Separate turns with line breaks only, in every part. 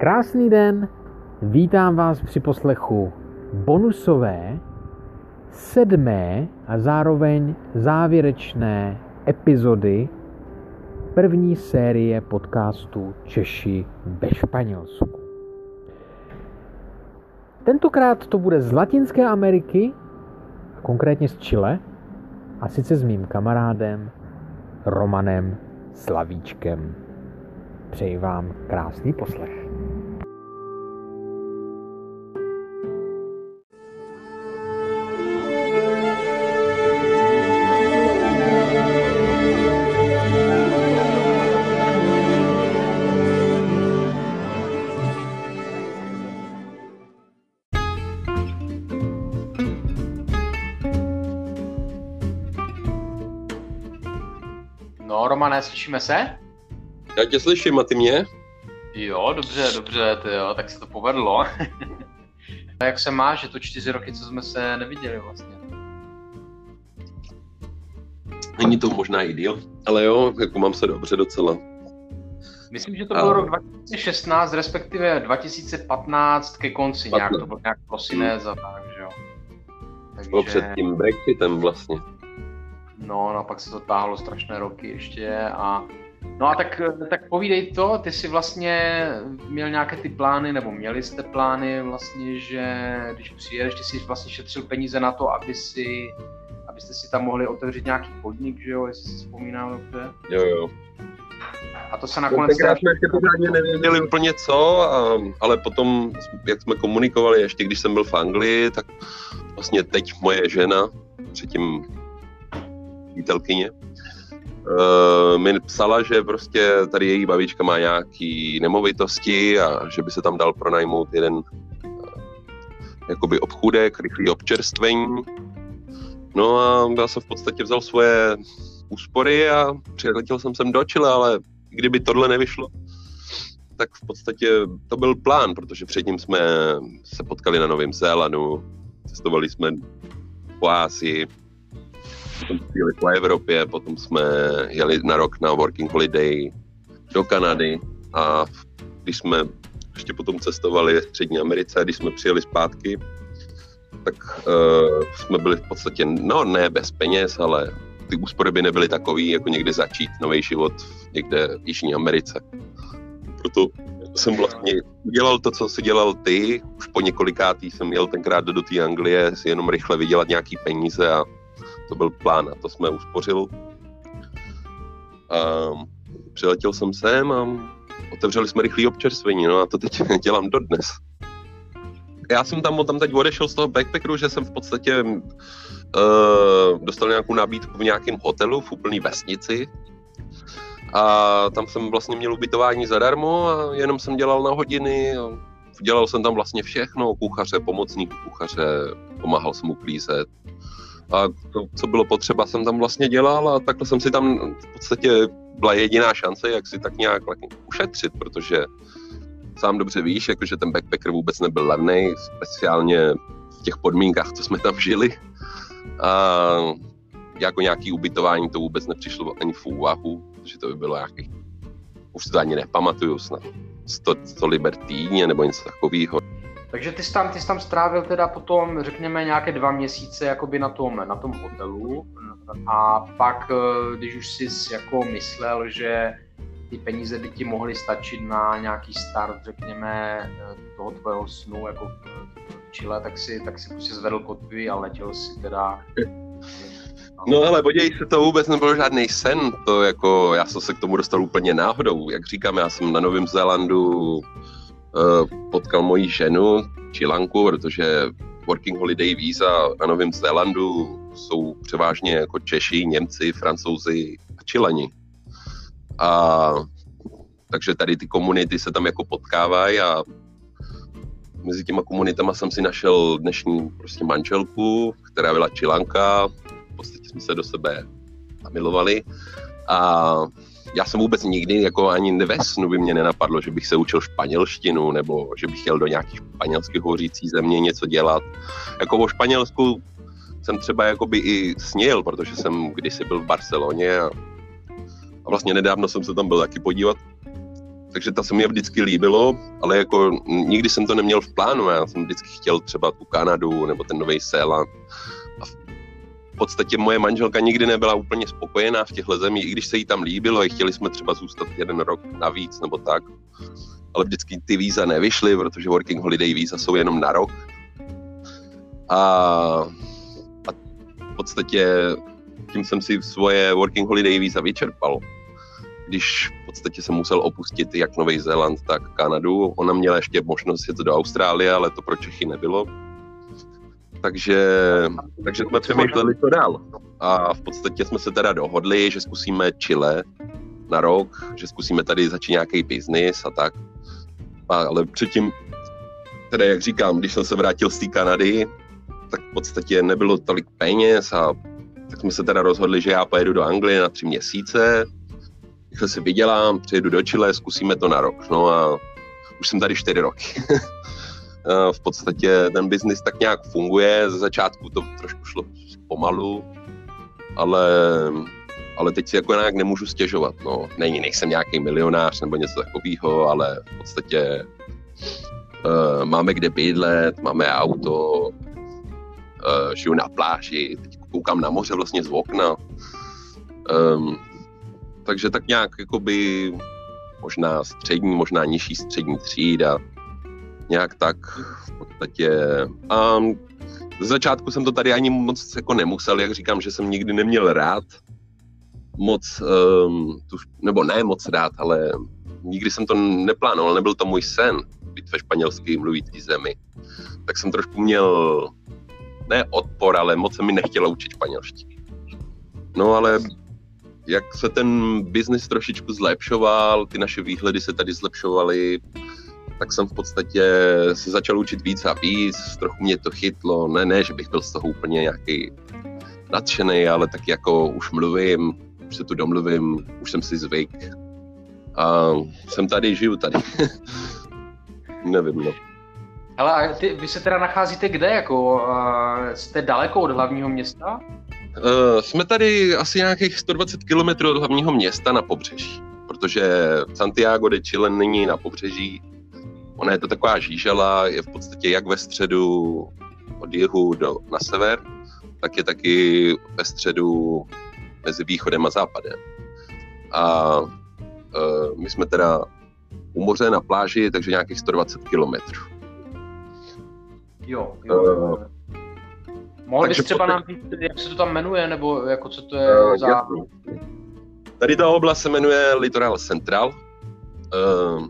Krásný den, vítám vás při poslechu bonusové, sedmé a zároveň závěrečné epizody první série podcastu Češi ve Španělsku. Tentokrát to bude z Latinské Ameriky, konkrétně z Chile, a sice s mým kamarádem Romanem Slavíčkem. Přeji vám krásný poslech.
Slyšíme se?
Já tě slyším a ty mě?
Jo, dobře, dobře, ty jo, tak se to povedlo. a jak se máš, že to čtyři roky, co jsme se neviděli vlastně?
Není to možná i díl, ale jo, jako mám se dobře docela.
Myslím, že to byl a... rok 2016, respektive 2015 ke konci 15. nějak, to byl nějak prosinec hmm. a tak, že jo.
Takže... Bylo před tím Brexitem vlastně.
No, no, pak se to táhlo strašné roky ještě a No a tak, tak povídej to, ty jsi vlastně měl nějaké ty plány, nebo měli jste plány vlastně, že když přijedeš, ty jsi vlastně šetřil peníze na to, aby si, abyste si tam mohli otevřít nějaký podnik, že jo, jestli si vzpomínám dobře?
Jo, jo.
A to se nakonec...
Tenkrát jsme ještě pořádně nevěděli úplně co, a, ale potom, jak jsme komunikovali, ještě když jsem byl v Anglii, tak vlastně teď moje žena, předtím přítelkyně, uh, mi psala, že prostě tady její babička má nějaký nemovitosti a že by se tam dal pronajmout jeden uh, jakoby obchůdek, rychlý občerstvení. No a já jsem v podstatě vzal svoje úspory a přiletěl jsem sem do Chile, ale kdyby tohle nevyšlo, tak v podstatě to byl plán, protože předtím jsme se potkali na Novém Zélandu, cestovali jsme po Ázii, potom jeli po Evropě, potom jsme jeli na rok na working holiday do Kanady a když jsme ještě potom cestovali ve Střední Americe, když jsme přijeli zpátky, tak uh, jsme byli v podstatě, no ne bez peněz, ale ty úspory by nebyly takový, jako někde začít nový život někde v Jižní Americe. Proto jsem vlastně udělal to, co si dělal ty. Už po několikátý jsem jel tenkrát do, do té Anglie si jenom rychle vydělat nějaký peníze a to byl plán a to jsme uspořil. A přiletěl jsem sem a otevřeli jsme rychlý občerstvení, no a to teď dělám dodnes. Já jsem tam, tam teď odešel z toho backpackeru, že jsem v podstatě uh, dostal nějakou nabídku v nějakém hotelu v úplné vesnici, a tam jsem vlastně měl ubytování zadarmo a jenom jsem dělal na hodiny. Dělal jsem tam vlastně všechno, kuchaře, pomocník kuchaře, pomáhal jsem uklízet, a to, co bylo potřeba, jsem tam vlastně dělal a takhle jsem si tam v podstatě byla jediná šance, jak si tak nějak ušetřit, protože sám dobře víš, jakože ten backpacker vůbec nebyl levný, speciálně v těch podmínkách, co jsme tam žili. A jako nějaký ubytování to vůbec nepřišlo ani v úvahu, protože to by bylo nějaký, už to ani nepamatuju, snad 100, 100 liber týdně nebo něco takového.
Takže ty jsi tam, ty jsi tam strávil teda potom, řekněme, nějaké dva měsíce jakoby na tom, na tom hotelu. A pak, eh, když už jsi jako myslel, že ty peníze by ti mohly stačit na nějaký start, řekněme, eh, toho tvého snu jako v Chile, tak si, tak si prostě zvedl kotvy a letěl si teda.
No ale podívej se, to vůbec nebyl žádný sen, to jako, já jsem se k tomu dostal úplně náhodou, jak říkám, já jsem na Novém Zélandu Eh, potkal moji ženu, Čilanku, protože Working Holiday Visa na Novém Zélandu jsou převážně jako Češi, Němci, Francouzi a Čilani. A takže tady ty komunity se tam jako potkávají a mezi těma komunitama jsem si našel dnešní prostě manželku, která byla Čilanka, v podstatě jsme se do sebe zamilovali a já jsem vůbec nikdy jako ani ve snu by mě nenapadlo, že bych se učil španělštinu nebo že bych chtěl do nějaký španělsky hovořící země něco dělat. Jako o Španělsku jsem třeba jakoby i snil, protože jsem kdysi byl v Barceloně a, a vlastně nedávno jsem se tam byl taky podívat. takže ta se mi vždycky líbilo, ale jako nikdy jsem to neměl v plánu, já jsem vždycky chtěl třeba tu Kanadu nebo ten Nový Zéland. Podstatě moje manželka nikdy nebyla úplně spokojená v těchto zemích, i když se jí tam líbilo, a chtěli jsme třeba zůstat jeden rok navíc nebo tak. Ale vždycky ty víza nevyšly, protože working holiday víza jsou jenom na rok. A, a v podstatě tím jsem si svoje working holiday víza vyčerpal když v podstatě jsem musel opustit jak Nový Zéland, tak Kanadu. Ona měla ještě možnost jet do Austrálie, ale to pro Čechy nebylo. Takže, takže jsme přemýšleli, co dál. A v podstatě jsme se teda dohodli, že zkusíme Chile na rok, že zkusíme tady začít nějaký biznis a tak. A, ale předtím, teda jak říkám, když jsem se vrátil z té Kanady, tak v podstatě nebylo tolik peněz a tak jsme se teda rozhodli, že já pojedu do Anglie na tři měsíce, rychle si vydělám, přijedu do Chile, zkusíme to na rok. No a už jsem tady čtyři roky. v podstatě ten biznis tak nějak funguje, ze začátku to trošku šlo pomalu, ale, ale teď si jako nějak nemůžu stěžovat. No. Není, nejsem nějaký milionář nebo něco takového, ale v podstatě uh, máme kde bydlet, máme auto, uh, žiju na pláži, teď koukám na moře vlastně z okna. Um, takže tak nějak jakoby možná střední, možná nižší střední třída, nějak tak v podstatě. A ze začátku jsem to tady ani moc jako nemusel, jak říkám, že jsem nikdy neměl rád moc, um, tu, nebo ne moc rád, ale nikdy jsem to neplánoval, nebyl to můj sen být ve španělský mluvící zemi. Tak jsem trošku měl, ne odpor, ale moc se mi nechtělo učit španělštinu. No ale jak se ten biznis trošičku zlepšoval, ty naše výhledy se tady zlepšovaly, tak jsem v podstatě se začal učit víc a víc, trochu mě to chytlo, ne, ne, že bych byl z toho úplně nějaký nadšený, ale tak jako už mluvím, už se tu domluvím, už jsem si zvyk a jsem tady, žiju tady. Nevím, no.
Ale a ty, vy se teda nacházíte kde, jako uh, jste daleko od hlavního města?
Uh, jsme tady asi nějakých 120 km od hlavního města na pobřeží, protože Santiago de Chile není na pobřeží. Ona je to taková žížela, je v podstatě jak ve středu od jihu do, na sever, tak je taky ve středu mezi východem a západem. A uh, my jsme teda u moře na pláži, takže nějakých 120 kilometrů.
Jo, jo. Uh, Mohl bys třeba nám říct, jak se to tam jmenuje, nebo jako co to je uh, za... Jasný.
Tady ta oblast se jmenuje Litoral Central. Uh,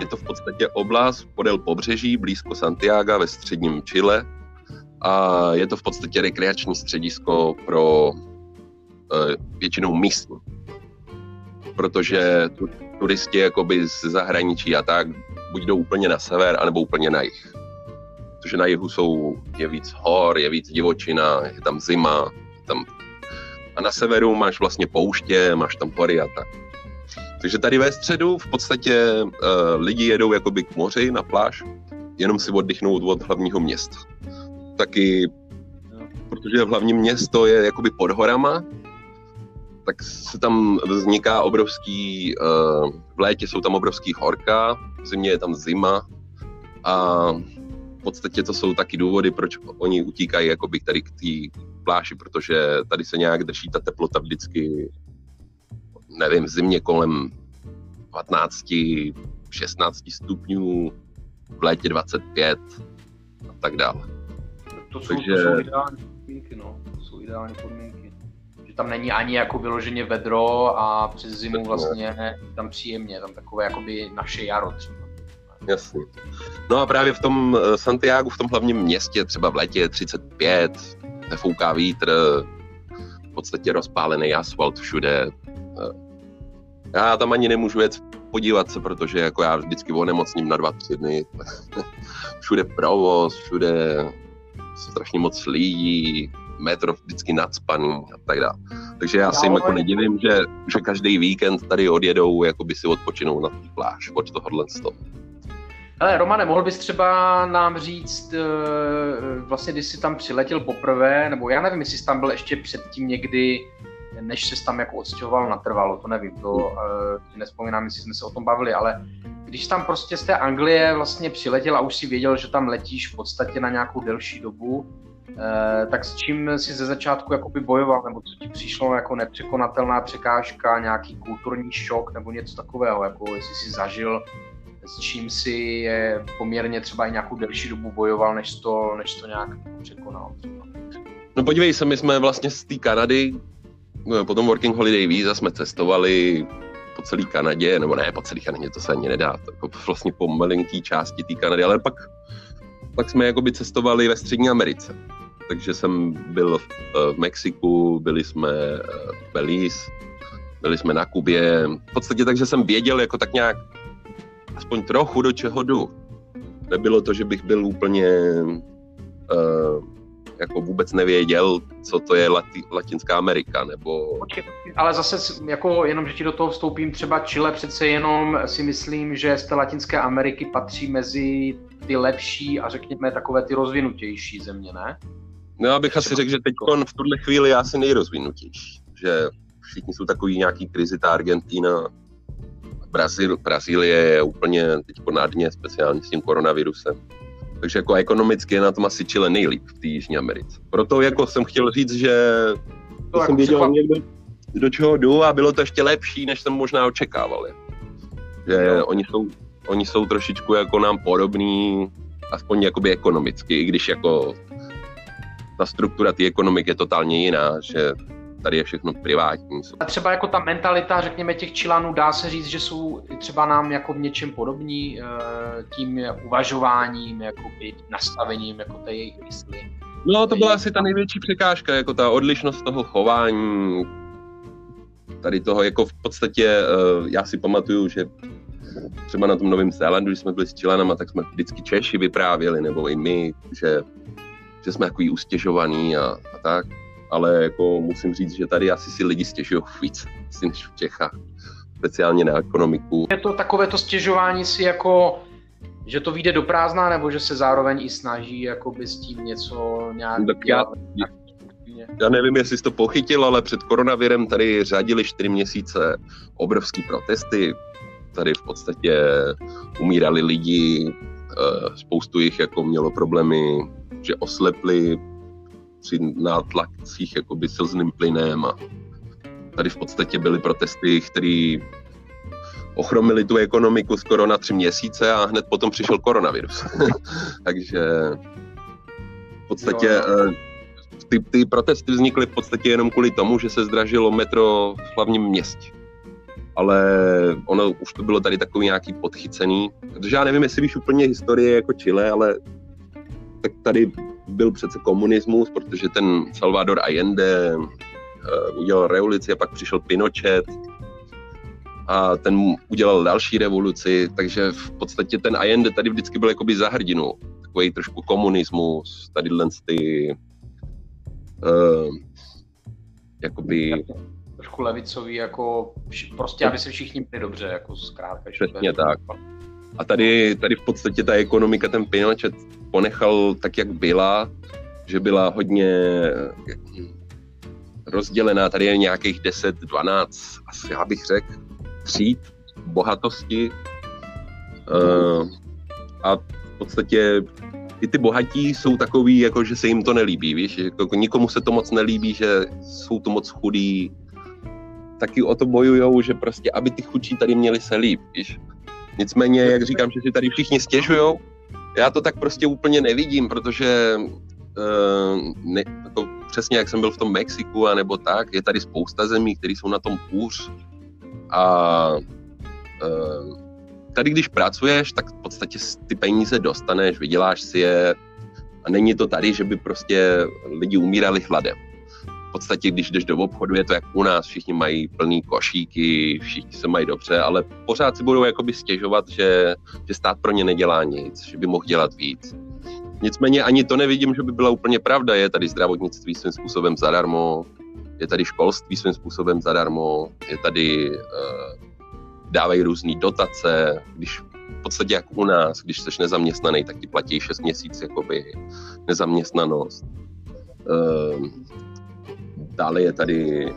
je to v podstatě oblast podél pobřeží, blízko Santiago ve středním Chile. A je to v podstatě rekreační středisko pro uh, většinou místní. Protože tu, turisti jakoby z zahraničí a tak buď jdou úplně na sever, anebo úplně na jih protože na jihu jsou, je víc hor, je víc divočina, je tam zima, tam a na severu máš vlastně pouště, máš tam hory a tak. Takže tady ve středu v podstatě uh, lidi jedou jakoby k moři na pláž, jenom si oddychnout od hlavního města. Taky, protože hlavní město je jakoby pod horama, tak se tam vzniká obrovský, uh, v létě jsou tam obrovský horka, v zimě je tam zima a podstatě to jsou taky důvody, proč oni utíkají jakoby tady k té pláži, protože tady se nějak drží ta teplota vždycky, nevím, v zimě kolem 15, 16 stupňů, v létě 25 a tak dále.
To jsou, Takže... to jsou ideální podmínky, no. To jsou ideální podmínky. Že tam není ani jako vyloženě vedro a přes zimu vlastně tam příjemně, tam takové jakoby naše jaro třeba.
Jasně. No a právě v tom eh, Santiago, v tom hlavním městě, třeba v létě je 35, nefouká vítr, v podstatě rozpálený asfalt všude. Já tam ani nemůžu jet podívat se, protože jako já vždycky onemocním na dva, tři dny. všude provoz, všude strašně moc lidí, metro vždycky nadspaný a tak dále. Takže já si jim jako nedivím, že, že každý víkend tady odjedou jako by si odpočinou na pláž od tohohle toho.
Ale Romane, mohl bys třeba nám říct, eh, vlastně když jsi tam přiletěl poprvé, nebo já nevím, jestli jsi tam byl ještě předtím někdy než se tam jako odstěhoval natrvalo, to nevím, to uh, nespomínám, jestli jsme se o tom bavili, ale když tam prostě z té Anglie vlastně přiletěl a už si věděl, že tam letíš v podstatě na nějakou delší dobu, Eh, tak s čím si ze začátku jakoby bojoval, nebo co ti přišlo jako nepřekonatelná překážka, nějaký kulturní šok nebo něco takového, jako jestli si zažil, s čím si je poměrně třeba i nějakou delší dobu bojoval, než to, než to nějak překonal. Třeba.
No podívej se, my jsme vlastně z té Kanady, no, po tom Working Holiday Visa jsme cestovali po celé Kanadě, nebo ne po celé Kanadě, to se ani nedá, jako vlastně po malinký části té Kanady, ale pak, pak jsme jakoby cestovali ve Střední Americe takže jsem byl v, eh, v Mexiku, byli jsme eh, v Belize, byli jsme na Kubě. V podstatě takže jsem věděl jako tak nějak aspoň trochu do čeho jdu. Nebylo to, že bych byl úplně uh, jako vůbec nevěděl, co to je Lati, Latinská Amerika, nebo...
Ale zase, jako jenom, že ti do toho vstoupím, třeba Chile přece jenom si myslím, že z té Latinské Ameriky patří mezi ty lepší a řekněme takové ty rozvinutější země, ne?
No já bych asi řekl, že teď v tuhle chvíli je asi nejrozvinutější. Že všichni jsou takový nějaký krizi, ta Argentina, Brazíl, Brazílie je úplně teď na dně, speciálně s tím koronavirusem. Takže jako ekonomicky je na tom asi Chile nejlíp v té Jižní Americe. Proto jako jsem chtěl říct, že to jsem jako věděl někdo, do čeho jdu a bylo to ještě lepší, než jsem možná očekával. Že no. oni jsou, oni jsou trošičku jako nám podobní, aspoň jakoby ekonomicky, i když jako ta struktura té ekonomiky je totálně jiná, že tady je všechno privátní.
A třeba jako ta mentalita, řekněme, těch čilanů, dá se říct, že jsou třeba nám jako v něčem podobní eh, tím uvažováním, jakoby nastavením jako té jejich mysli.
No, to byla asi ta největší překážka, jako ta odlišnost toho chování, tady toho, jako v podstatě, eh, já si pamatuju, že třeba na tom Novém Zélandu, když jsme byli s Čilanama, tak jsme vždycky Češi vyprávěli, nebo i my, že že jsme takový ustěžovaný a, a tak, ale jako musím říct, že tady asi si lidi stěžují víc asi než v Čechách, speciálně na ekonomiku.
Je to takové to stěžování si jako že to vyjde do prázdna, nebo že se zároveň i snaží jakoby s tím něco nějak tak já,
já nevím, jestli jsi to pochytil, ale před koronavirem tady řadili čtyři měsíce obrovský protesty. Tady v podstatě umírali lidi, eh, spoustu jich jako mělo problémy že oslepli při nátlakcích jakoby slzným plynem a tady v podstatě byly protesty, které ochromili tu ekonomiku skoro na tři měsíce a hned potom přišel koronavirus. Takže v podstatě jo, Ty, ty protesty vznikly v podstatě jenom kvůli tomu, že se zdražilo metro v hlavním městě. Ale ono už to bylo tady takový nějaký podchycený, protože já nevím, jestli víš úplně historie jako Chile, ale tak tady byl přece komunismus, protože ten Salvador Allende uh, udělal revoluci a pak přišel Pinochet a ten udělal další revoluci, takže v podstatě ten Allende tady vždycky byl jakoby za hrdinu. Takový trošku komunismus, tady ty uh, jakoby
trošku levicový, jako prostě, aby se všichni byli dobře, jako zkrátka.
Přesně tak. A tady, tady v podstatě ta ekonomika, ten Pinochet ponechal tak, jak byla, že byla hodně rozdělená. Tady je nějakých 10, 12, asi já bych řekl, tříd bohatosti. Uh, a v podstatě i ty bohatí jsou takový, jako že se jim to nelíbí, víš, jako nikomu se to moc nelíbí, že jsou to moc chudí, taky o to bojujou, že prostě, aby ty chudší tady měli se líp, víš. Nicméně, jak říkám, že si tady všichni stěžujou, já to tak prostě úplně nevidím, protože uh, ne, jako přesně jak jsem byl v tom Mexiku a nebo tak, je tady spousta zemí, které jsou na tom hůř. A uh, tady když pracuješ, tak v podstatě ty peníze dostaneš, vyděláš si je. A není to tady, že by prostě lidi umírali hladem podstatě, když jdeš do obchodu, je to jak u nás, všichni mají plný košíky, všichni se mají dobře, ale pořád si budou jakoby stěžovat, že, že stát pro ně nedělá nic, že by mohl dělat víc. Nicméně ani to nevidím, že by byla úplně pravda. Je tady zdravotnictví svým způsobem zadarmo, je tady školství svým způsobem zadarmo, je tady uh, dávají různé dotace, když v podstatě jak u nás, když jsi nezaměstnaný, tak ti platí 6 měsíc jakoby nezaměstnanost. Uh, Dále je tady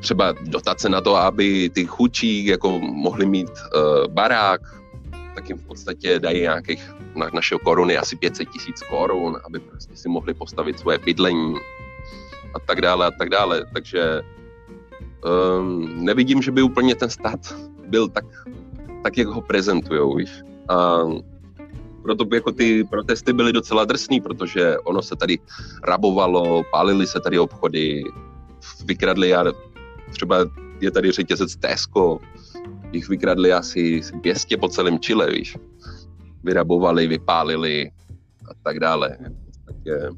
třeba dotace na to, aby ty chudší jako mohli mít uh, barák, tak jim v podstatě dají nějakých na naše koruny asi 500 tisíc korun, aby prostě si mohli postavit svoje bydlení a tak dále a tak dále. Takže um, nevidím, že by úplně ten stát byl tak, tak jak ho prezentujou, víš. A proto by jako ty protesty byly docela drsný, protože ono se tady rabovalo, pálily se tady obchody, vykradli a třeba je tady řetězec Tesco, jich vykradli asi 200 po celém Chile, víš. Vyrabovali, vypálili a tak dále. Tak je,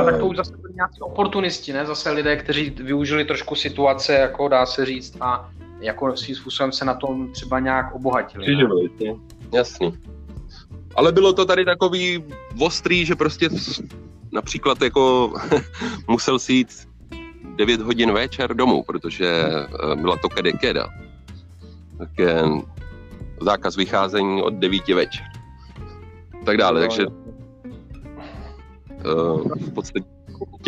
a tak to už zase byli nějací oportunisti, ne? Zase lidé, kteří využili trošku situace, jako dá se říct, a jako svým způsobem se na tom třeba nějak obohatili.
Přiživili, jasný. Ale bylo to tady takový ostrý, že prostě například jako musel si jít 9 hodin večer domů, protože eh, byla to keda. Tak je zákaz vycházení od 9 večer. Tak dále, takže uh, v podstatě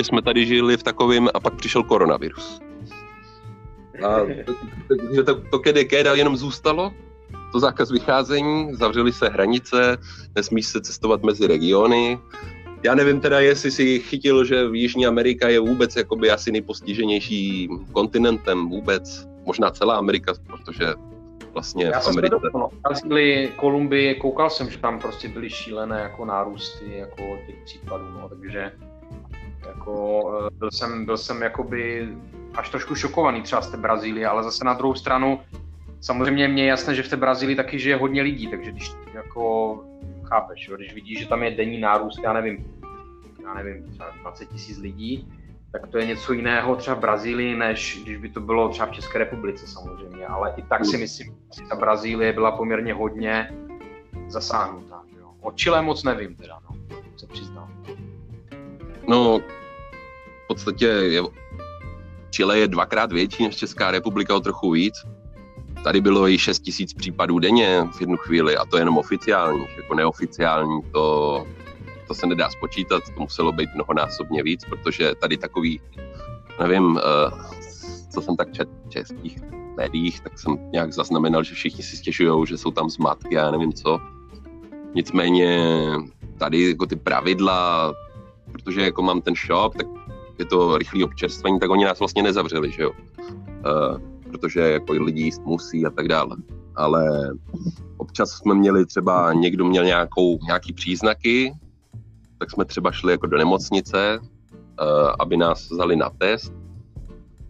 jsme tady žili v takovém a pak přišel koronavirus. A takže to, to kedy keda jenom zůstalo, to zákaz vycházení, zavřely se hranice, nesmíš se cestovat mezi regiony, já nevím teda, jestli si chytil, že Jižní Amerika je vůbec jakoby asi nejpostiženější kontinentem vůbec, možná celá Amerika, protože vlastně
Já v Americe... No. Brazílii, Kolumbii, koukal jsem, že tam prostě byly šílené jako nárůsty jako těch případů, no, takže jako eh, byl jsem, byl jsem jakoby až trošku šokovaný třeba z té Brazílie, ale zase na druhou stranu samozřejmě mě je jasné, že v té Brazílii taky žije hodně lidí, takže když jako chápeš, jo? když vidíš, že tam je denní nárůst, já nevím, já nevím, třeba 20 tisíc lidí, tak to je něco jiného třeba v Brazílii, než když by to bylo třeba v České republice samozřejmě, ale i tak si myslím, že ta Brazílie byla poměrně hodně zasáhnutá. Jo? O Chile moc nevím teda, no, se přiznám.
No, v podstatě je, Chile je dvakrát větší než Česká republika, o trochu víc, Tady bylo i 6 tisíc případů denně v jednu chvíli a to je jenom oficiální, jako neoficiální, to, to se nedá spočítat, to muselo být mnohonásobně víc, protože tady takový, nevím, eh, co jsem tak čet českých médiích, tak jsem nějak zaznamenal, že všichni si stěžují, že jsou tam zmatky, já nevím co. Nicméně tady jako ty pravidla, protože jako mám ten shop, tak je to rychlý občerstvení, tak oni nás vlastně nezavřeli, že jo. Uh, protože jako lidi jíst musí a tak dále. Ale občas jsme měli třeba, někdo měl nějakou, nějaký příznaky, tak jsme třeba šli jako do nemocnice, uh, aby nás vzali na test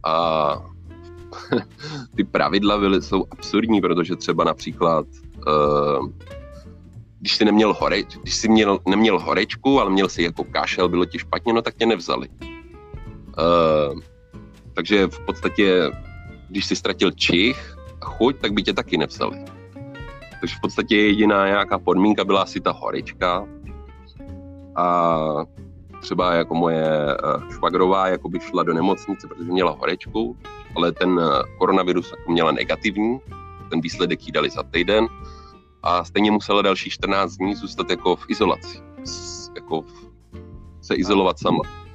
a ty pravidla byly, jsou absurdní, protože třeba například uh, když jsi neměl horeč, když jsi měl, neměl horečku, ale měl si jako kašel, bylo ti špatně, no tak tě nevzali. Uh, takže v podstatě když si ztratil čich a chuť, tak by tě taky nevzali. Takže v podstatě jediná nějaká podmínka byla asi ta horička a třeba jako moje eh, švagrová jako by šla do nemocnice, protože měla horečku, ale ten eh, koronavirus jako měla negativní, ten výsledek jí dali za týden a stejně musela další 14 dní zůstat jako v izolaci, jako se izolovat sama.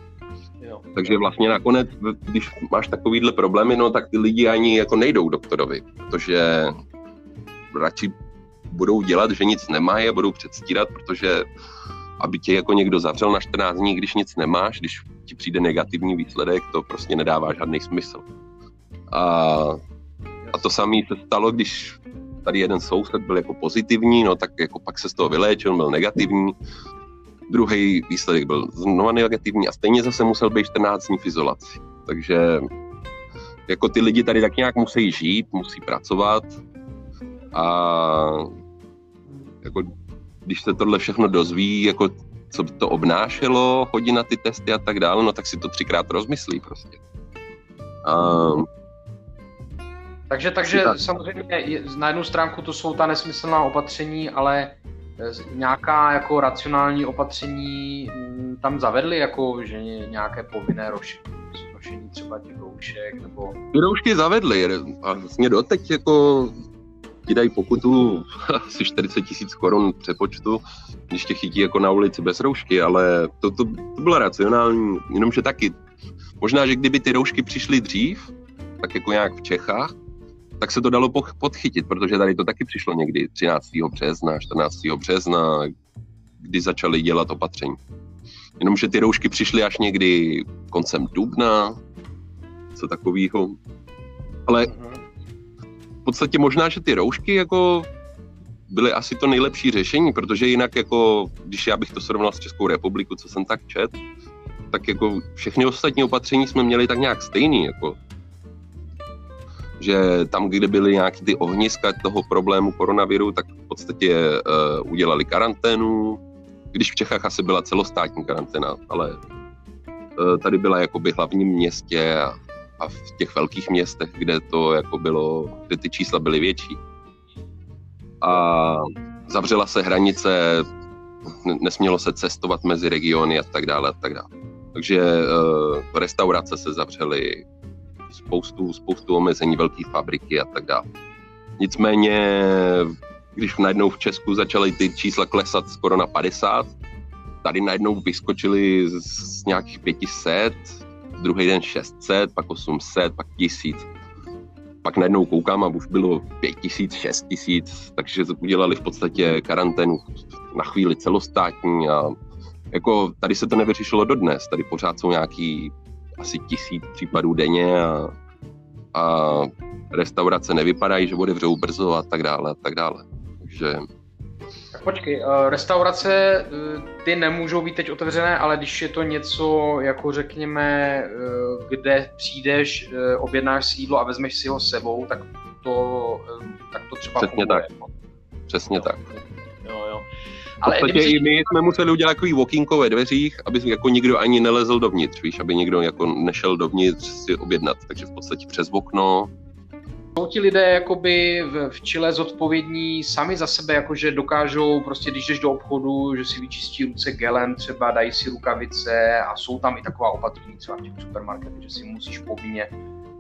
Takže vlastně nakonec, když máš takovýhle problémy, no tak ty lidi ani jako nejdou doktorovi, protože radši budou dělat, že nic nemají a budou předstírat, protože aby tě jako někdo zavřel na 14 dní, když nic nemáš, když ti přijde negativní výsledek, to prostě nedává žádný smysl. A, a to samé se stalo, když tady jeden soused byl jako pozitivní, no tak jako pak se z toho vyléčil, byl negativní, druhý výsledek byl znova negativní a stejně zase musel být 14 dní v izolaci. Takže jako ty lidi tady tak nějak musí žít, musí pracovat a jako když se tohle všechno dozví, jako co by to obnášelo, chodí na ty testy a tak dále, no tak si to třikrát rozmyslí prostě. A,
takže, takže samozřejmě na jednu stránku to jsou ta nesmyslná opatření, ale nějaká jako racionální opatření mm, tam zavedli, jako že nějaké povinné nošení třeba těch roušek, nebo...
Ty roušky zavedly a vlastně doteď jako ti dají pokutu asi 40 tisíc korun přepočtu, když tě chytí jako na ulici bez roušky, ale to, to, to bylo racionální, jenomže taky Možná, že kdyby ty roušky přišly dřív, tak jako nějak v Čechách, tak se to dalo podchytit, protože tady to taky přišlo někdy 13. března, 14. března, kdy začali dělat opatření. Jenomže ty roušky přišly až někdy koncem dubna, co takového. Ale v podstatě možná, že ty roušky jako byly asi to nejlepší řešení, protože jinak jako, když já bych to srovnal s Českou republikou, co jsem tak čet, tak jako všechny ostatní opatření jsme měli tak nějak stejný, jako že tam, kde byly nějaké ty ohniska toho problému koronaviru, tak v podstatě uh, udělali karanténu, když v Čechách asi byla celostátní karanténa, ale uh, tady byla jakoby hlavním městě a, a v těch velkých městech, kde to jako bylo, kde ty čísla byly větší. A zavřela se hranice, nesmělo se cestovat mezi regiony a tak dále a tak dále. Takže uh, restaurace se zavřely, spoustu, spoustu omezení, velké fabriky a tak dále. Nicméně, když najednou v Česku začaly ty čísla klesat skoro na 50, tady najednou vyskočili z nějakých 500, druhý den 600, pak 800, pak 1000. Pak najednou koukám a už bylo 5000, 6000, takže udělali v podstatě karanténu na chvíli celostátní a jako tady se to nevyřešilo dodnes, tady pořád jsou nějaký asi tisíc případů denně a, a restaurace nevypadají, že otevřou brzo a tak dále a tak dále. Takže
tak počkej, eh, restaurace, eh, ty nemůžou být teď otevřené, ale když je to něco, jako řekněme, eh, kde přijdeš, objednáš si jídlo a vezmeš si ho s sebou, tak to, tak to třeba
Přesně funguje. tak. Přesně
jo.
tak. Ale v podstatě i my jsme museli udělat takový walkinko ve dveřích, aby jako nikdo ani nelezl dovnitř, víš, aby nikdo jako nešel dovnitř si objednat, takže v podstatě přes okno.
Jsou ti lidé jakoby v, v Chile zodpovědní sami za sebe, jakože dokážou prostě, když jdeš do obchodu, že si vyčistí ruce gelem, třeba dají si rukavice a jsou tam i taková opatření třeba v těch supermarketech, že si musíš povinně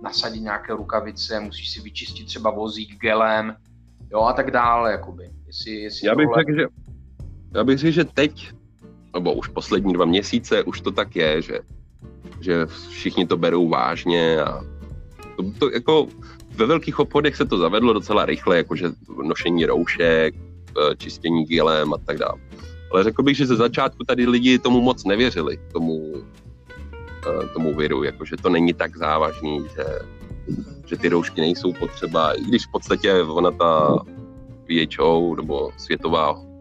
nasadit nějaké rukavice, musíš si vyčistit třeba vozík gelem, jo a tak dále, jakoby. Jestli, jestli
Já bych tohle... řekl, že já bych řekl, že teď, nebo už poslední dva měsíce, už to tak je, že, že všichni to berou vážně a to, to jako ve velkých obchodech se to zavedlo docela rychle, jakože nošení roušek, eh, čistění gilem a tak dále. Ale řekl bych, že ze začátku tady lidi tomu moc nevěřili, tomu, eh, tomu viru, jakože to není tak závažný, že, že ty roušky nejsou potřeba, i když v podstatě ona ta VHO nebo Světová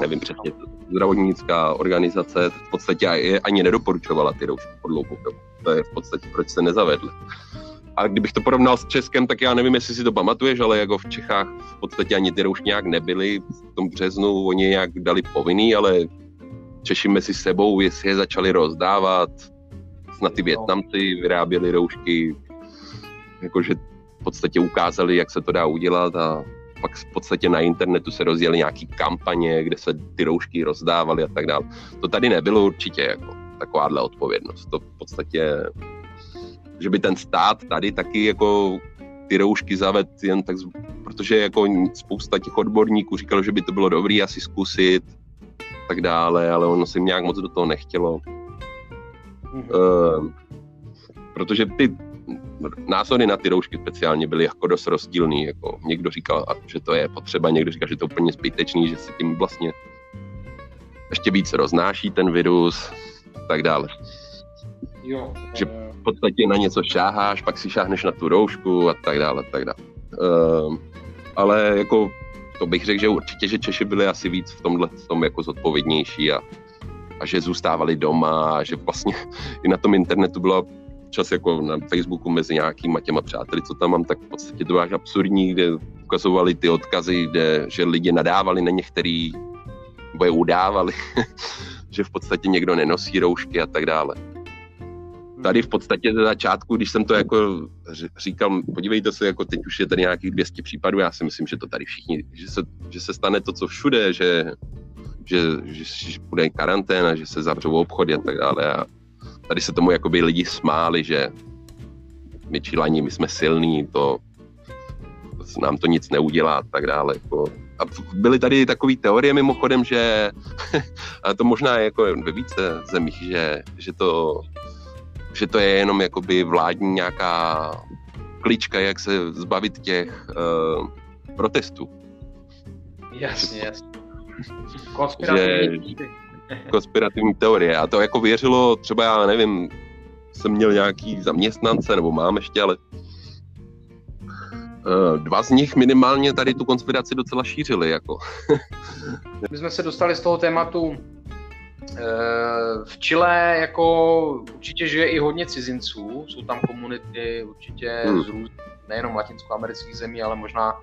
nevím přesně, zdravotnická organizace v podstatě ani nedoporučovala ty roušky po dlouhou dobu. To je v podstatě, proč se nezavedly. A kdybych to porovnal s Českem, tak já nevím, jestli si to pamatuješ, ale jako v Čechách v podstatě ani ty roušky nějak nebyly. V tom březnu oni nějak dali povinný, ale Češi mezi sebou, jestli je začali rozdávat, snad ty no. Větnamci vyráběli roušky, jakože v podstatě ukázali, jak se to dá udělat a pak v podstatě na internetu se rozjeli nějaký kampaně, kde se ty roušky rozdávaly a tak dále. To tady nebylo určitě jako takováhle odpovědnost. To v podstatě, že by ten stát tady taky jako ty roušky zaved jen tak, protože jako spousta těch odborníků říkalo, že by to bylo dobré asi zkusit tak dále, ale ono si nějak moc do toho nechtělo. Mm-hmm. Uh, protože ty názory na ty roušky speciálně byly jako dost rozdílný. Jako někdo říkal, že to je potřeba, někdo říkal, že to je úplně zbytečný, že se tím vlastně ještě víc roznáší ten virus tak dále.
Jo.
Že v podstatě na něco šáháš, pak si šáhneš na tu roušku a tak dále, tak dále. Uh, ale jako to bych řekl, že určitě, že Češi byli asi víc v tomhle tom jako zodpovědnější a, a že zůstávali doma a že vlastně i na tom internetu bylo občas jako na Facebooku mezi nějakýma těma přáteli, co tam mám, tak v podstatě to až absurdní, kde ukazovali ty odkazy, kde, že lidi nadávali na některý, nebo je udávali, že v podstatě někdo nenosí roušky a tak dále. Tady v podstatě ze začátku, když jsem to jako říkal, podívejte se, jako teď už je tady nějakých 200 případů, já si myslím, že to tady všichni, že se, že se stane to, co všude, že, že, že, že bude karanténa, že se zavřou obchody a tak dále. A tady se tomu jakoby lidi smáli, že my Čilani, my jsme silní, to, to nám to nic neudělá a tak dále. Jako, a byly tady takové teorie mimochodem, že a to možná jako ve více zemích, že, že, to, že to je jenom jakoby vládní nějaká klička, jak se zbavit těch uh, protestů.
Jasně, jasně. Konspirativní.
Že, konspirativní teorie. A to jako věřilo, třeba já nevím, jsem měl nějaký zaměstnance, nebo mám ještě, ale uh, dva z nich minimálně tady tu konspiraci docela šířili. Jako.
My jsme se dostali z toho tématu eh, v Chile jako určitě žije i hodně cizinců, jsou tam komunity určitě hmm. z růz, nejenom latinskoamerických zemí, ale možná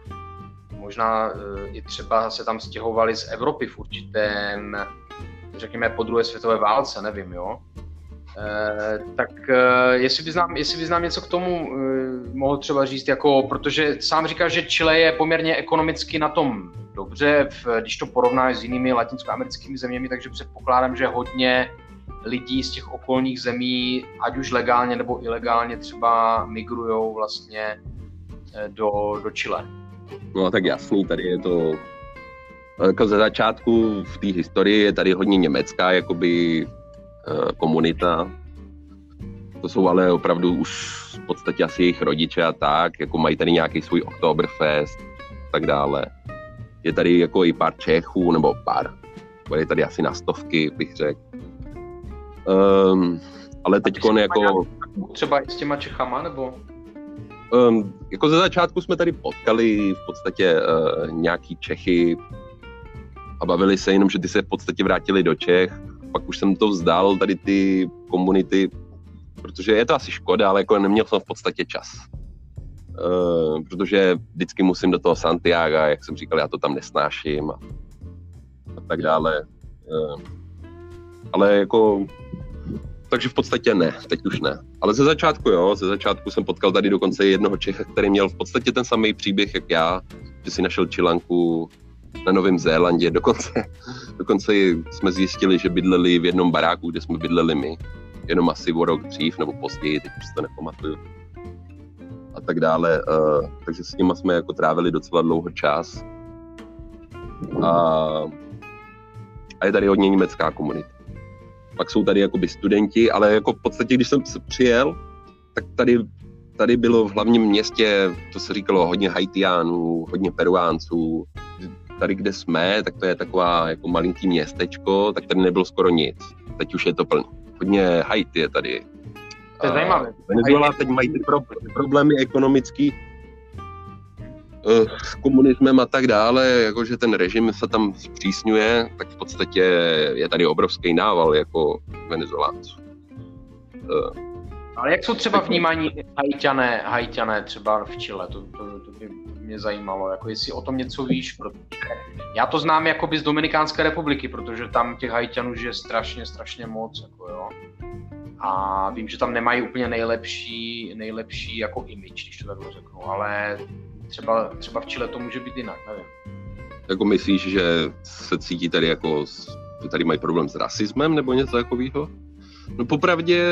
možná eh, i třeba se tam stěhovali z Evropy v určitém, řekněme, po druhé světové válce, nevím, jo. Eh, tak eh, jestli bys, nám, jestli bys nám něco k tomu mohl třeba říct, jako, protože sám říkáš, že Chile je poměrně ekonomicky na tom dobře, v, když to porovnáš s jinými latinskoamerickými zeměmi, takže předpokládám, že hodně lidí z těch okolních zemí, ať už legálně nebo ilegálně, třeba migrují vlastně do, do Chile.
No tak jasný, tady je to jako ze začátku v té historii je tady hodně německá jakoby eh, komunita. To jsou ale opravdu už v podstatě asi jejich rodiče a tak, jako mají tady nějaký svůj Oktoberfest a tak dále. Je tady jako i pár Čechů, nebo pár, je tady asi na stovky, bych řekl. Um, ale teď jako...
Třeba i s těma Čechama, nebo?
Um, jako ze začátku jsme tady potkali v podstatě uh, nějaký Čechy a bavili se jenom, že ty se v podstatě vrátili do Čech. Pak už jsem to vzdál, tady ty komunity, protože je to asi škoda, ale jako neměl jsem v podstatě čas. Uh, protože vždycky musím do toho Santiago, jak jsem říkal, já to tam nesnáším a, a tak dále. Uh, ale jako takže v podstatě ne, teď už ne. Ale ze začátku jo, ze začátku jsem potkal tady dokonce jednoho Čecha, který měl v podstatě ten samý příběh, jak já, že si našel čilanku na Novém Zélandě, dokonce, dokonce jsme zjistili, že bydleli v jednom baráku, kde jsme bydleli my, jenom asi o rok dřív nebo později, teď už to nepamatuju. A tak dále, uh, takže s nimi jsme jako trávili docela dlouho čas. A, a je tady hodně německá komunita pak jsou tady jakoby studenti, ale jako v podstatě, když jsem přijel, tak tady, tady bylo v hlavním městě, to se říkalo, hodně Haitiánů, hodně Peruánců. Tady, kde jsme, tak to je taková jako malinký městečko, tak tady nebylo skoro nic. Teď už je to plný. Hodně Haiti je tady.
To je zajímavé.
Venezuela teď mají ty, pro, ty problémy ekonomický, uh, s komunismem a tak dále, jakože ten režim se tam zpřísňuje, tak v podstatě je tady obrovský nával jako venezolánců.
Uh, ale jak jsou třeba vnímaní hajťané, hajťané třeba v Chile? To, to, to by mě zajímalo, jako jestli o tom něco víš. Protože já to znám jakoby z Dominikánské republiky, protože tam těch hajťanů je strašně, strašně moc. Jako jo. A vím, že tam nemají úplně nejlepší, nejlepší jako image, když to takhle řeknu, ale třeba, třeba v Chile to může být jinak, nevím.
Jako myslíš, že se cítí tady jako, že tady mají problém s rasismem nebo něco takového? No popravdě,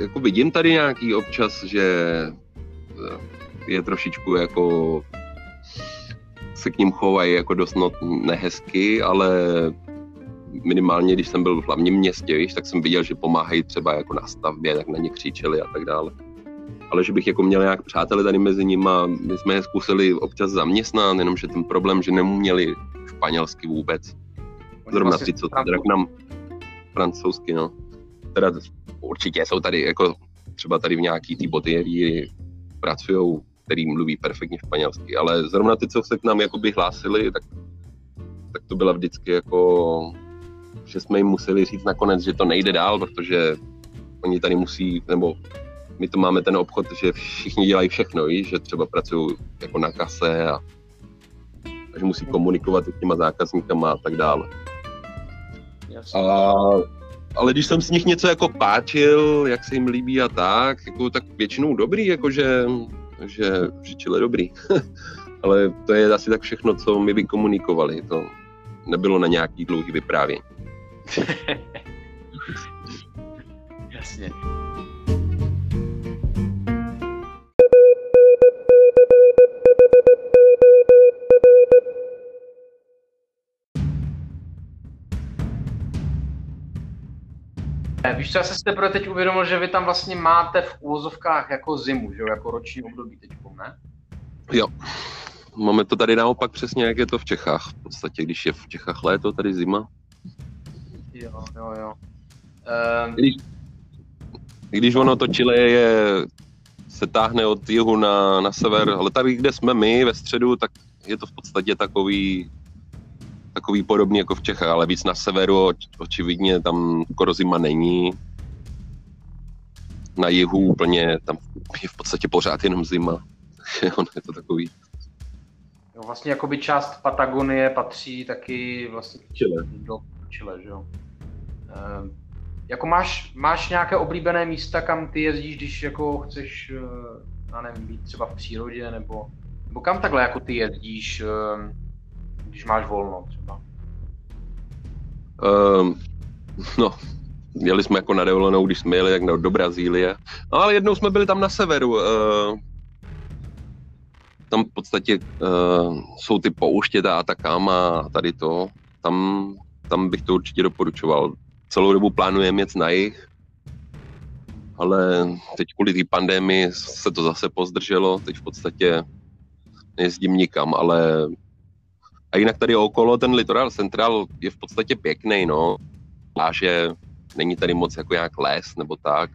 jako vidím tady nějaký občas, že eh, je trošičku jako se k ním chovají jako dost no, nehezky, ale minimálně, když jsem byl v hlavním městě, víš, tak jsem viděl, že pomáhají třeba jako na stavbě, tak na ně křičeli a tak dále ale že bych jako měl nějak přátele tady mezi nimi my jsme je zkusili občas zaměstnat, jenomže ten problém, že neuměli španělsky vůbec. Zrovna ty, co teda k nám francouzsky, no. Teda určitě jsou tady jako třeba tady v nějaký té botyjerii pracují, který mluví perfektně španělsky, ale zrovna ty, co se k nám jakoby hlásili, tak, tak to byla vždycky jako, že jsme jim museli říct nakonec, že to nejde dál, protože oni tady musí, nebo my to máme ten obchod, že všichni dělají všechno, víš, že třeba pracují jako na kase a, a že musí komunikovat s těma zákazníkama a tak dále. A, ale když jsem s nich něco jako páčil, jak se jim líbí a tak, jako, tak většinou dobrý, jakože že, Chile dobrý. ale to je asi tak všechno, co my vykomunikovali. To nebylo na nějaký dlouhý vyprávění.
Jasně. Ne. Víš co, já jsem si teprve teď uvědomil, že vy tam vlastně máte v úvozovkách jako zimu, že jo, jako roční období teď, ne?
Jo. Máme to tady naopak přesně, jak je to v Čechách. V podstatě, když je v Čechách léto, tady zima.
Jo, jo, jo.
Um... Když, když ono to Chile je, se táhne od jihu na, na sever, ale tady, kde jsme my ve středu, tak je to v podstatě takový takový podobný jako v Čechách, ale víc na severu, očividně tam skoro zima není. Na jihu úplně, tam je v podstatě pořád jenom zima. je to takový.
Jo, vlastně jakoby část Patagonie patří taky vlastně
Chile.
do Chile, že jo. E, jako máš, máš nějaké oblíbené místa, kam ty jezdíš, když jako chceš, eh, já nevím, být třeba v přírodě, nebo, nebo kam takhle jako ty jezdíš, eh, když máš volno třeba?
Um, no, jeli jsme jako na dovolenou, když jsme jeli jak do Brazílie. No, ale jednou jsme byli tam na severu. Uh, tam v podstatě uh, jsou ty pouště, ta Atacama a tady to. Tam, tam bych to určitě doporučoval. Celou dobu plánujeme jet na jich, ale teď kvůli té pandemii se to zase pozdrželo. Teď v podstatě nejezdím nikam, ale a jinak tady okolo ten Litoral Central je v podstatě pěkný, no. že není tady moc jako nějak les nebo tak.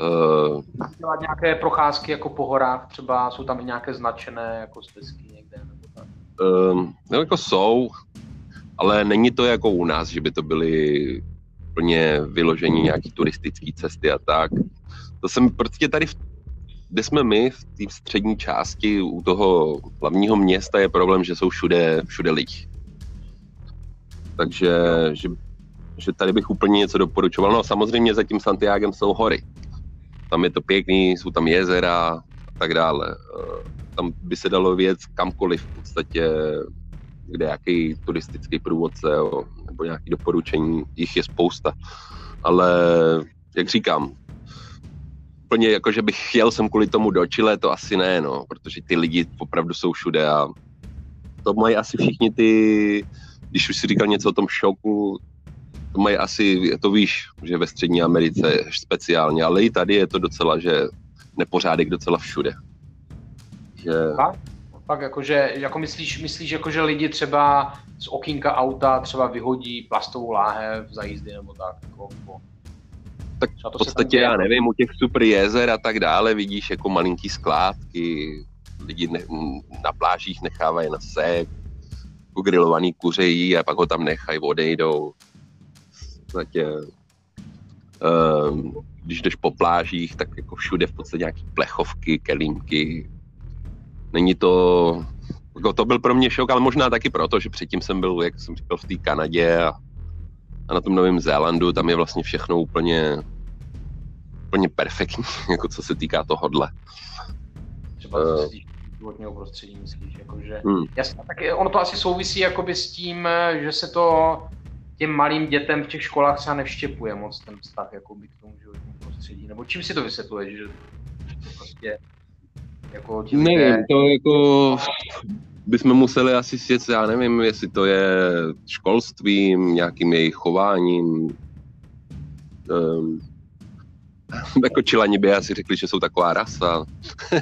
Uh, Dělat nějaké procházky jako po horách třeba, jsou tam i nějaké značené jako stezky někde nebo tak?
Uh, no jako jsou, ale není to jako u nás, že by to byly plně vyložení nějaký turistické cesty a tak. To jsem prostě tady v kde jsme my, v té střední části u toho hlavního města, je problém, že jsou všude, všude lidi. Takže že, že tady bych úplně něco doporučoval. No samozřejmě za tím Santiagem jsou hory. Tam je to pěkný, jsou tam jezera a tak dále. Eh, tam by se dalo věc kamkoliv v podstatě, kde nějaký turistický průvodce nebo nějaké doporučení, jich je spousta. Ale jak říkám, úplně jako, že bych chtěl jsem kvůli tomu do Chile, to asi ne, no, protože ty lidi opravdu jsou všude a to mají asi všichni ty, když už si říkal něco o tom šoku, to mají asi, to víš, že ve Střední Americe speciálně, ale i tady je to docela, že nepořádek docela všude.
Že... Fakt? Fakt, jakože, jako myslíš, myslíš jako, že lidi třeba z okýnka auta třeba vyhodí plastovou láhev za jízdy nebo tak? Jako, jako
tak v podstatě, já nevím, u těch super jezer a tak dále vidíš jako malinký skládky, lidi ne, na plážích nechávají na sek, grilovaný kuře jí a pak ho tam nechají, odejdou. V podstatě, um, když jdeš po plážích, tak jako všude v podstatě nějaký plechovky, kelímky. Není to, jako to byl pro mě šok, ale možná taky proto, že předtím jsem byl, jak jsem říkal, v té Kanadě a a na tom Novém Zélandu tam je vlastně všechno úplně, úplně perfektní, jako co se týká tohohle.
Třeba co se týká životního prostředí, myslíš, jakože, hmm. jasně, tak ono to asi souvisí jakoby s tím, že se to těm malým dětem v těch školách třeba nevštěpuje moc ten vztah jakoby k tomu životnímu prostředí, nebo čím si to vysvětluje, že prostě
jako ti lidé... Nevím, to jako bychom museli asi sjet, já nevím, jestli to je školstvím, nějakým jejich chováním. Um, jako čilani by asi řekli, že jsou taková rasa,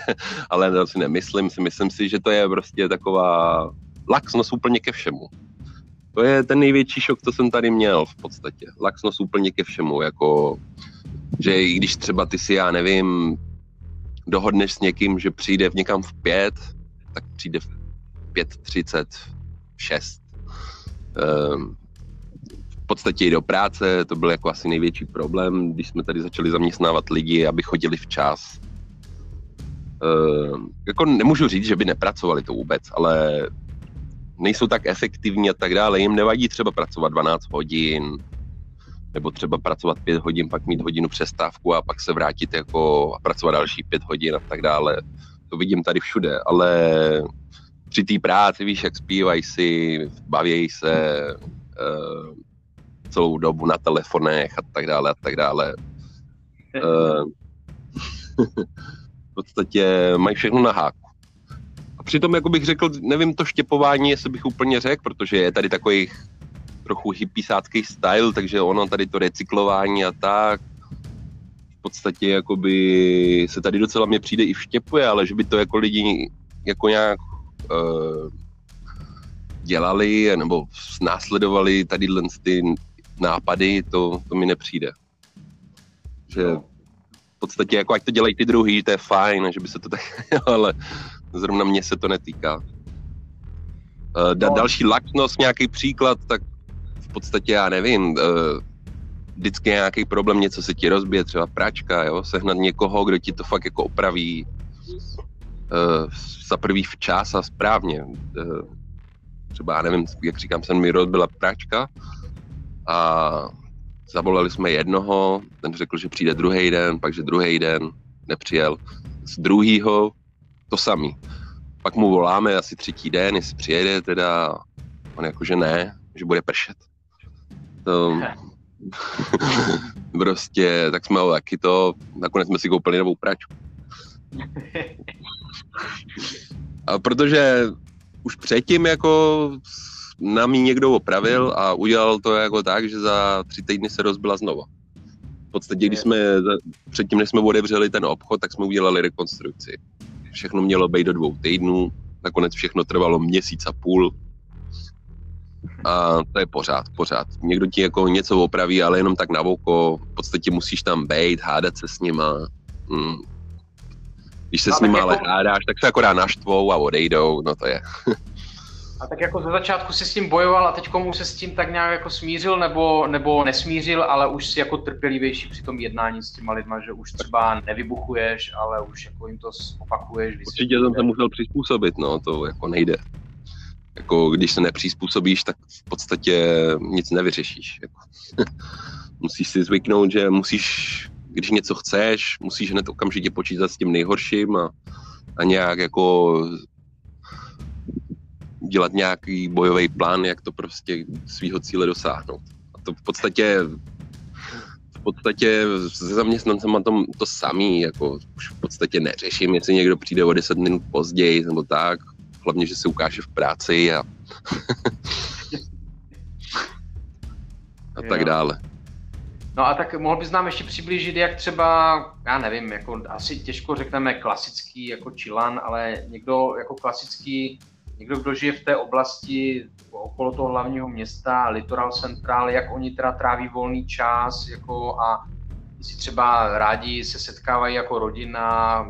ale to si nemyslím, si myslím si, že to je prostě taková laxnost úplně ke všemu. To je ten největší šok, co jsem tady měl v podstatě. Laxnost úplně ke všemu, jako že i když třeba ty si, já nevím, dohodneš s někým, že přijde v někam v pět, tak přijde v 5.36. Um, v podstatě i do práce, to byl jako asi největší problém, když jsme tady začali zaměstnávat lidi, aby chodili včas. Um, jako nemůžu říct, že by nepracovali to vůbec, ale nejsou tak efektivní a tak dále. Jim nevadí třeba pracovat 12 hodin, nebo třeba pracovat 5 hodin, pak mít hodinu přestávku a pak se vrátit jako a pracovat další 5 hodin a tak dále. To vidím tady všude, ale při té práci, víš, jak zpívají si, baví se uh, celou dobu na telefonech a tak dále a tak dále. Uh, v podstatě mají všechno na háku. A přitom, jako bych řekl, nevím to štěpování, jestli bych úplně řekl, protože je tady takových trochu hippiesácký style, takže ono tady to recyklování a tak, v podstatě jakoby se tady docela mě přijde i vštěpuje, ale že by to jako lidi jako nějak dělali nebo následovali tady ty nápady, to, to mi nepřijde. Že v podstatě jako ať to dělají ty druhý, to je fajn, že by se to tak, ale zrovna mě se to netýká. Uh, da, no. Další laxnost, nějaký příklad, tak v podstatě já nevím, uh, vždycky je nějaký problém, něco se ti rozbije, třeba pračka, jo, sehnat někoho, kdo ti to fakt jako opraví za prvý včas a správně. Uh, třeba, já nevím, jak říkám, jsem mi rozbila pračka a zavolali jsme jednoho, ten řekl, že přijde druhý den, pak že druhý den nepřijel. Z druhýho to samý. Pak mu voláme asi třetí den, jestli přijede teda, on jakože ne, že bude pršet. To, prostě, tak jsme ho taky to, nakonec jsme si koupili novou pračku. A protože už předtím jako nám ji někdo opravil a udělal to jako tak, že za tři týdny se rozbila znova. V podstatě, když jsme, předtím, než jsme otevřeli ten obchod, tak jsme udělali rekonstrukci. Všechno mělo být do dvou týdnů, nakonec všechno trvalo měsíc a půl. A to je pořád, pořád. Někdo ti jako něco opraví, ale jenom tak na oko. V podstatě musíš tam být, hádat se s nima. Když se no, s nima jako... ale hádáš, tak se akorát naštvou a odejdou, no to je.
A tak jako ze začátku si s tím bojoval a teď komu se s tím tak nějak jako smířil nebo, nebo nesmířil, ale už si jako trpělivější při tom jednání s těma lidma, že už třeba nevybuchuješ, ale už jako jim to opakuješ.
Určitě jsem se musel přizpůsobit, no, to jako nejde. Jako když se nepřizpůsobíš, tak v podstatě nic nevyřešíš. Jako. musíš si zvyknout, že musíš, když něco chceš, musíš hned okamžitě počítat s tím nejhorším a, a nějak jako dělat nějaký bojový plán, jak to prostě svého cíle dosáhnout. A to v podstatě v podstatě se zaměstnancem tom to samý, jako už v podstatě neřeším, jestli někdo přijde o 10 minut později nebo tak, hlavně, že se ukáže v práci a, a tak dále.
No a tak mohl bys nám ještě přiblížit, jak třeba, já nevím, jako asi těžko řekneme klasický jako čilan, ale někdo jako klasický někdo, kdo žije v té oblasti okolo toho hlavního města, Littoral Central, jak oni teda tráví volný čas, jako a jestli třeba rádi se setkávají jako rodina,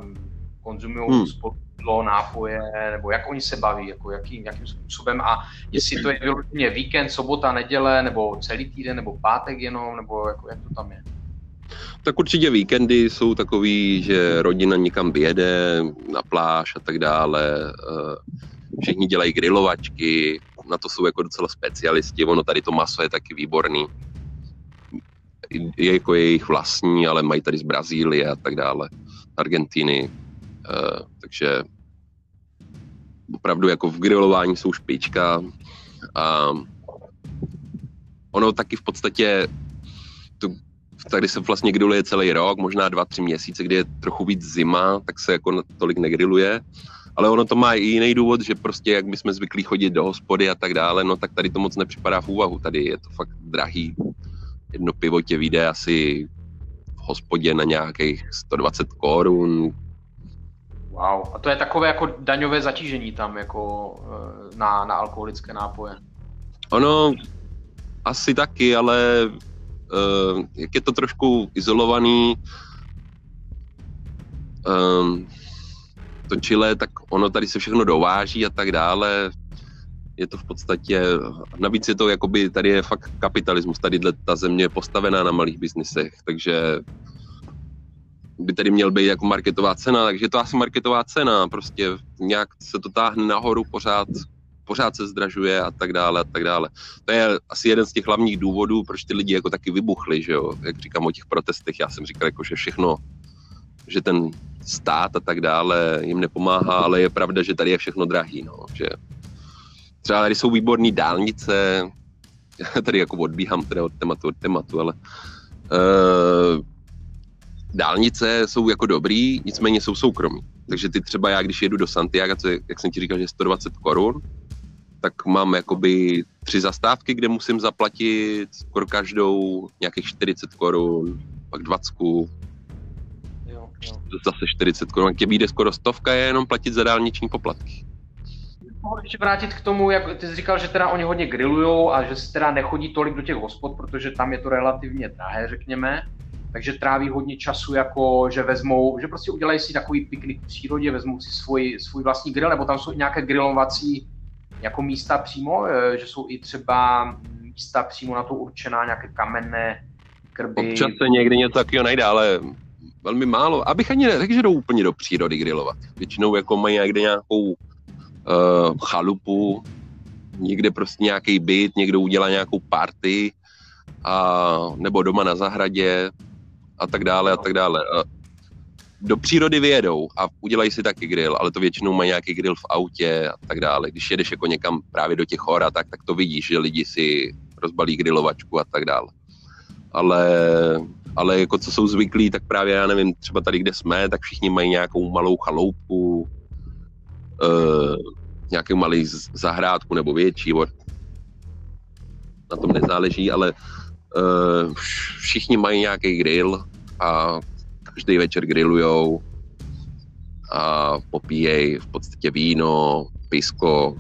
konzumují hmm. spolu nápoje, nebo jak oni se baví, jako jakým, jakým způsobem a jestli to je vyloženě víkend, sobota, neděle, nebo celý týden, nebo pátek jenom, nebo jako jak to tam je.
Tak určitě víkendy jsou takový, že rodina někam vyjede na pláž a tak dále. Eh, všichni dělají grilovačky, na to jsou jako docela specialisti, ono tady to maso je taky výborný. Je jako jejich vlastní, ale mají tady z Brazílie a tak dále, Argentiny, takže opravdu jako v grilování jsou špička a ono taky v podstatě tu, tady se vlastně griluje celý rok, možná dva, tři měsíce, kdy je trochu víc zima, tak se jako tolik negriluje ale ono to má i jiný důvod, že prostě jak my jsme zvyklí chodit do hospody a tak dále, no tak tady to moc nepřipadá v úvahu. Tady je to fakt drahý. Jedno pivo tě vyjde asi v hospodě na nějakých 120 korun.
Wow, a to je takové jako daňové zatížení tam jako eh, na, na alkoholické nápoje.
Ono asi taky, ale uh, jak je to trošku izolovaný, um, to Chile, tak ono tady se všechno dováží a tak dále. Je to v podstatě, navíc je to jakoby, tady je fakt kapitalismus, tady ta země je postavená na malých biznisech, takže by tady měl být jako marketová cena, takže je to asi marketová cena, prostě nějak se to táhne nahoru pořád, pořád se zdražuje a tak dále a tak dále. To je asi jeden z těch hlavních důvodů, proč ty lidi jako taky vybuchli, že jo, jak říkám o těch protestech, já jsem říkal jako, že všechno, že ten stát a tak dále jim nepomáhá, ale je pravda, že tady je všechno drahý, no, že třeba tady jsou výborné dálnice, já tady jako odbíhám teda od tématu od tématu, ale uh, dálnice jsou jako dobrý, nicméně jsou soukromí. Takže ty třeba já, když jedu do Santiago, co je, jak jsem ti říkal, že 120 korun, tak mám jakoby tři zastávky, kde musím zaplatit skoro každou nějakých 40 korun, pak 20,
Jo, jo.
zase 40 korun, tě vyjde skoro stovka, je jenom platit za dálniční poplatky.
Mohl ještě vrátit k tomu, jak ty jsi říkal, že teda oni hodně grillujou a že se teda nechodí tolik do těch hospod, protože tam je to relativně drahé, řekněme. Takže tráví hodně času, jako že vezmou, že prostě udělají si takový piknik v přírodě, vezmou si svůj, svůj vlastní grill, nebo tam jsou i nějaké grillovací jako místa přímo, eh, že jsou i třeba místa přímo na to určená, nějaké kamenné krby.
Občas se někdy něco takového najde, ale velmi málo. Abych ani neřekl, že jdou úplně do přírody grillovat. Většinou jako mají někde nějakou uh, chalupu, někde prostě nějaký byt, někdo udělá nějakou party, a, nebo doma na zahradě a tak dále a tak dále. A do přírody vyjedou a udělají si taky grill, ale to většinou mají nějaký grill v autě a tak dále. Když jedeš jako někam právě do těch hor a tak, tak to vidíš, že lidi si rozbalí grilovačku a tak dále. Ale, ale jako co jsou zvyklí, tak právě já nevím, třeba tady, kde jsme, tak všichni mají nějakou malou chaloupku, uh, nějaký malý zahrádku nebo větší, na tom nezáleží, ale všichni mají nějaký grill a každý večer grillujou a popíjejí v podstatě víno, pisko,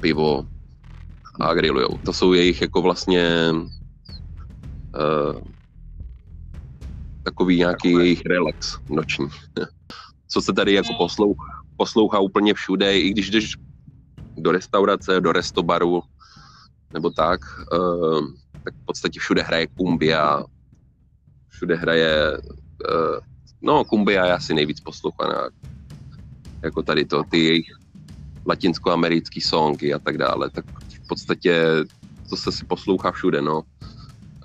pivo a grillujou. To jsou jejich jako vlastně uh, takový nějaký jejich relax noční. Co se tady jako poslouchá, poslouchá úplně všude, i když jdeš do restaurace, do restobaru, nebo tak, uh, tak v podstatě všude hraje kumbia, všude hraje, uh, no kumbia je asi nejvíc poslouchaná, jako tady to, ty jejich latinskoamerický songy a tak dále, tak v podstatě to se si poslouchá všude, no.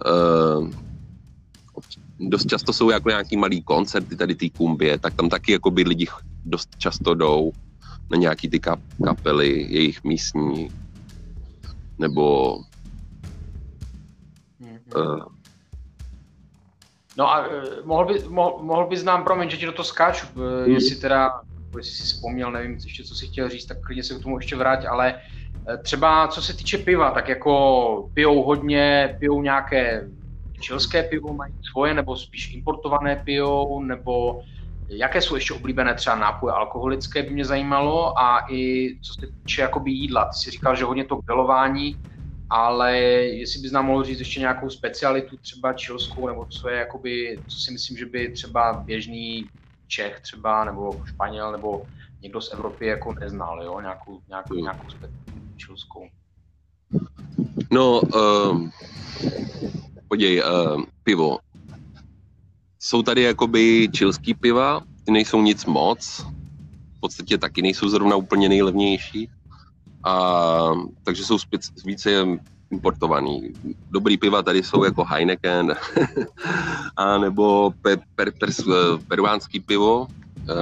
Uh, dost často jsou jako nějaký malý koncerty tady té kumbie, tak tam taky jako by lidi dost často jdou na nějaký ty kap- kapely, jejich místní, nebo
Mhm.
uh,
No a eh, mohl, by, mohl, mohl bys nám, promiň, že ti do toho skáču, eh, jestli teda, jestli jsi vzpomněl, nevím ještě, co si chtěl říct, tak klidně se k tomu ještě vrát, ale třeba co se týče piva, tak jako pijou hodně, pijou nějaké čilské pivo, mají svoje, nebo spíš importované pijou, nebo jaké jsou ještě oblíbené třeba nápoje alkoholické, by mě zajímalo, a i co se týče jakoby jídla. Ty jsi říkal, že hodně to grilování, ale jestli bys nám mohl říct ještě nějakou specialitu, třeba čilskou, nebo co je, jakoby, co si myslím, že by třeba běžný Čech třeba, nebo Španěl, nebo někdo z Evropy jako neznal, jo, nějakou, nějakou,
Hmm.
nějakou specialitu čilskou.
No, uh, podívej, uh, pivo. Jsou tady jakoby čilský piva, ty nejsou nic moc, v podstatě taky nejsou zrovna úplně nejlevnější, a, takže jsou spíc, více importovaný. Dobrý piva tady jsou jako Heineken, a nebo pe, per, per, peruánský pivo,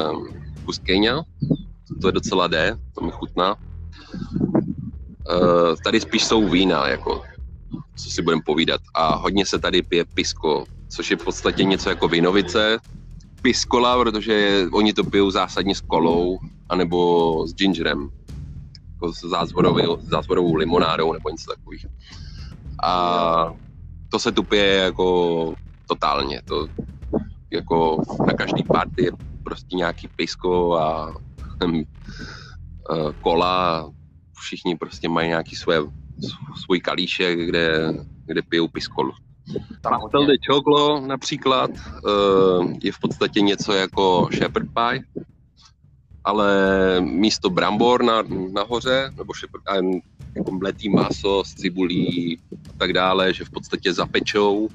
um, to je docela D, to mi chutná. Uh, tady spíš jsou vína, jako, co si budeme povídat. A hodně se tady pije pisko, což je v podstatě něco jako vinovice. Piskola, protože oni to pijou zásadně s kolou, anebo s gingerem, jako s zázvorovou, limonádou nebo něco takových. A to se tu pije jako totálně. To jako na každý party je prostě nějaký pisko a hm, eh, kola, všichni prostě mají nějaký své, svůj kalíšek, kde, kde pijou piskolu. Pastel de choclo například eh, je v podstatě něco jako shepherd pie, ale místo brambor na, nahoře, nebo shepherd, a jako mletý maso s cibulí a tak dále, že v podstatě zapečou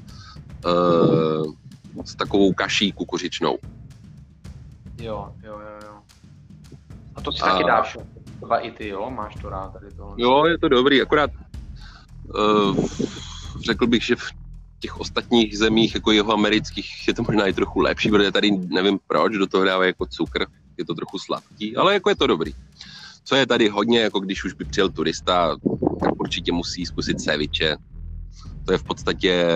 eh, s takovou kaší kukuřičnou.
Jo, jo, jo, jo. A to si
A-
taky dáš, třeba i ty, jo? Máš to rád tady tohle.
Jo, je to dobrý, akorát uh, řekl bych, že v těch ostatních zemích, jako jeho amerických, je to možná i trochu lepší, protože tady nevím proč, do toho dávají jako cukr, je to trochu sladký, ale jako je to dobrý. Co je tady hodně, jako když už by přijel turista, tak určitě musí zkusit ceviče. To je v podstatě,